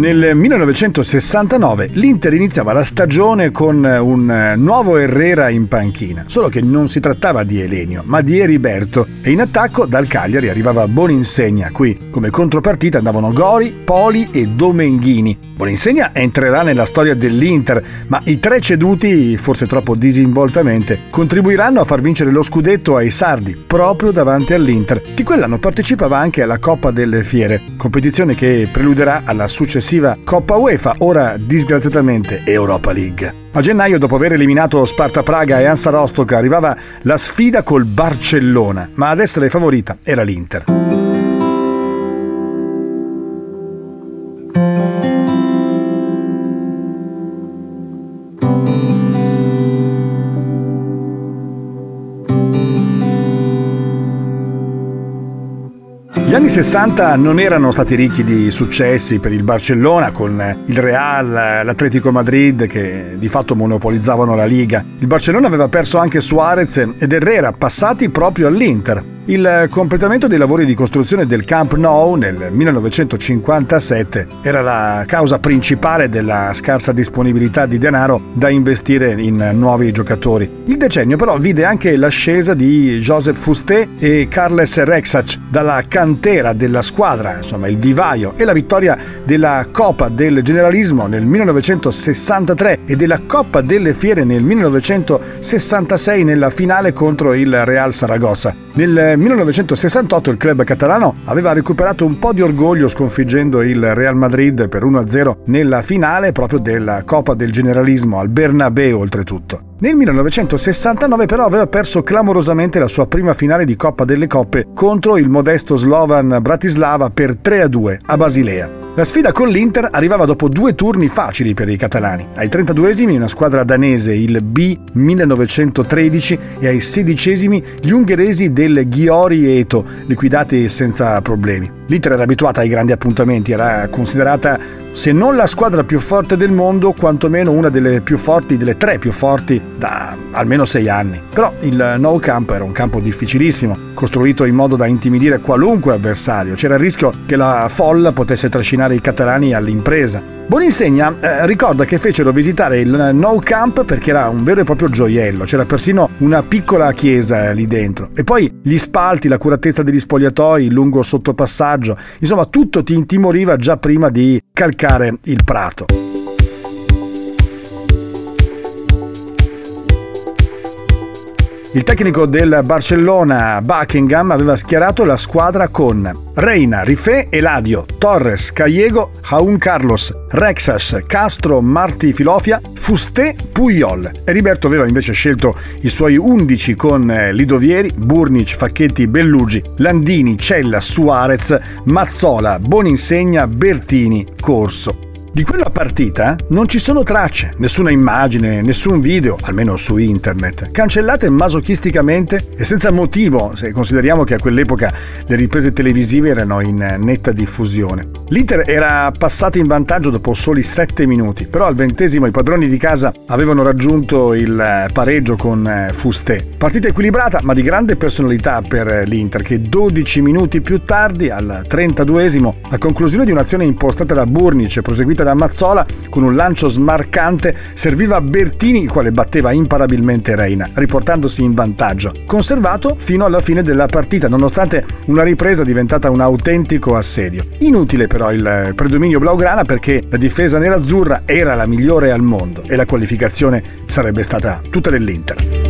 Nel 1969 l'Inter iniziava la stagione con un nuovo Herrera in panchina, solo che non si trattava di Elenio, ma di Eriberto e in attacco dal Cagliari arrivava Boninsegna, qui come contropartita andavano Gori, Poli e Domenghini. Boninsegna entrerà nella storia dell'Inter, ma i tre ceduti, forse troppo disinvoltamente, contribuiranno a far vincere lo scudetto ai sardi proprio davanti all'Inter, che quell'anno partecipava anche alla Coppa delle Fiere, competizione che preluderà alla successiva Coppa UEFA, ora disgraziatamente Europa League. A gennaio, dopo aver eliminato Sparta Praga e Ansa Rostock, arrivava la sfida col Barcellona, ma ad essere favorita era l'Inter. Gli anni 60 non erano stati ricchi di successi per il Barcellona con il Real, l'Atletico Madrid che di fatto monopolizzavano la Liga. Il Barcellona aveva perso anche Suarez ed Herrera passati proprio all'Inter. Il completamento dei lavori di costruzione del Camp Nou nel 1957 era la causa principale della scarsa disponibilità di denaro da investire in nuovi giocatori. Il decennio però vide anche l'ascesa di Joseph Fusté e Carles Rexach dalla cantera della squadra, insomma il vivaio, e la vittoria della Coppa del Generalismo nel 1963 e della Coppa delle Fiere nel 1966 nella finale contro il Real Saragossa. Nel 1968 il club catalano aveva recuperato un po' di orgoglio sconfiggendo il Real Madrid per 1-0 nella finale proprio della Coppa del Generalismo al Bernabeu oltretutto. Nel 1969 però aveva perso clamorosamente la sua prima finale di Coppa delle Coppe contro il modesto Slovan Bratislava per 3-2 a Basilea. La sfida con l'Inter arrivava dopo due turni facili per i catalani. Ai 32esimi una squadra danese, il B 1913, e ai 16esimi gli ungheresi del Ghiori Eto, liquidati senza problemi. L'Inter era abituata ai grandi appuntamenti, era considerata se non la squadra più forte del mondo, quantomeno una delle più forti, delle tre più forti da almeno sei anni. Però il Nou Camp era un campo difficilissimo, costruito in modo da intimidire qualunque avversario. C'era il rischio che la folla potesse trascinare i catalani all'impresa. Boninsegna eh, ricorda che fecero visitare il Nou Camp perché era un vero e proprio gioiello, c'era persino una piccola chiesa lì dentro. E poi gli spalti, l'accuratezza degli spogliatoi, il lungo sottopassaggio, insomma tutto ti intimoriva già prima di calcare il prato. Il tecnico del Barcellona, Buckingham, aveva schierato la squadra con Reina, Rifé, Eladio, Torres, Callego, Jaun Carlos, Rexas, Castro, Marti Filofia, Fusté, Puyol. Heriberto aveva invece scelto i suoi 11 con Lidovieri, Burnic, Facchetti, Bellugi, Landini, Cella, Suarez, Mazzola, Boninsegna, Bertini, Corso. Di quella partita non ci sono tracce, nessuna immagine, nessun video, almeno su internet, cancellate masochisticamente e senza motivo, se consideriamo che a quell'epoca le riprese televisive erano in netta diffusione. L'Inter era passata in vantaggio dopo soli 7 minuti, però al ventesimo i padroni di casa avevano raggiunto il pareggio con Fusté. Partita equilibrata ma di grande personalità per l'Inter che 12 minuti più tardi, al 32esimo, a conclusione di un'azione impostata da Burnic e proseguita da Mazzola con un lancio smarcante serviva Bertini il quale batteva imparabilmente Reina riportandosi in vantaggio. Conservato fino alla fine della partita nonostante una ripresa diventata un autentico assedio. Inutile però il predominio blaugrana perché la difesa nerazzurra era la migliore al mondo e la qualificazione sarebbe stata tutta dell'Inter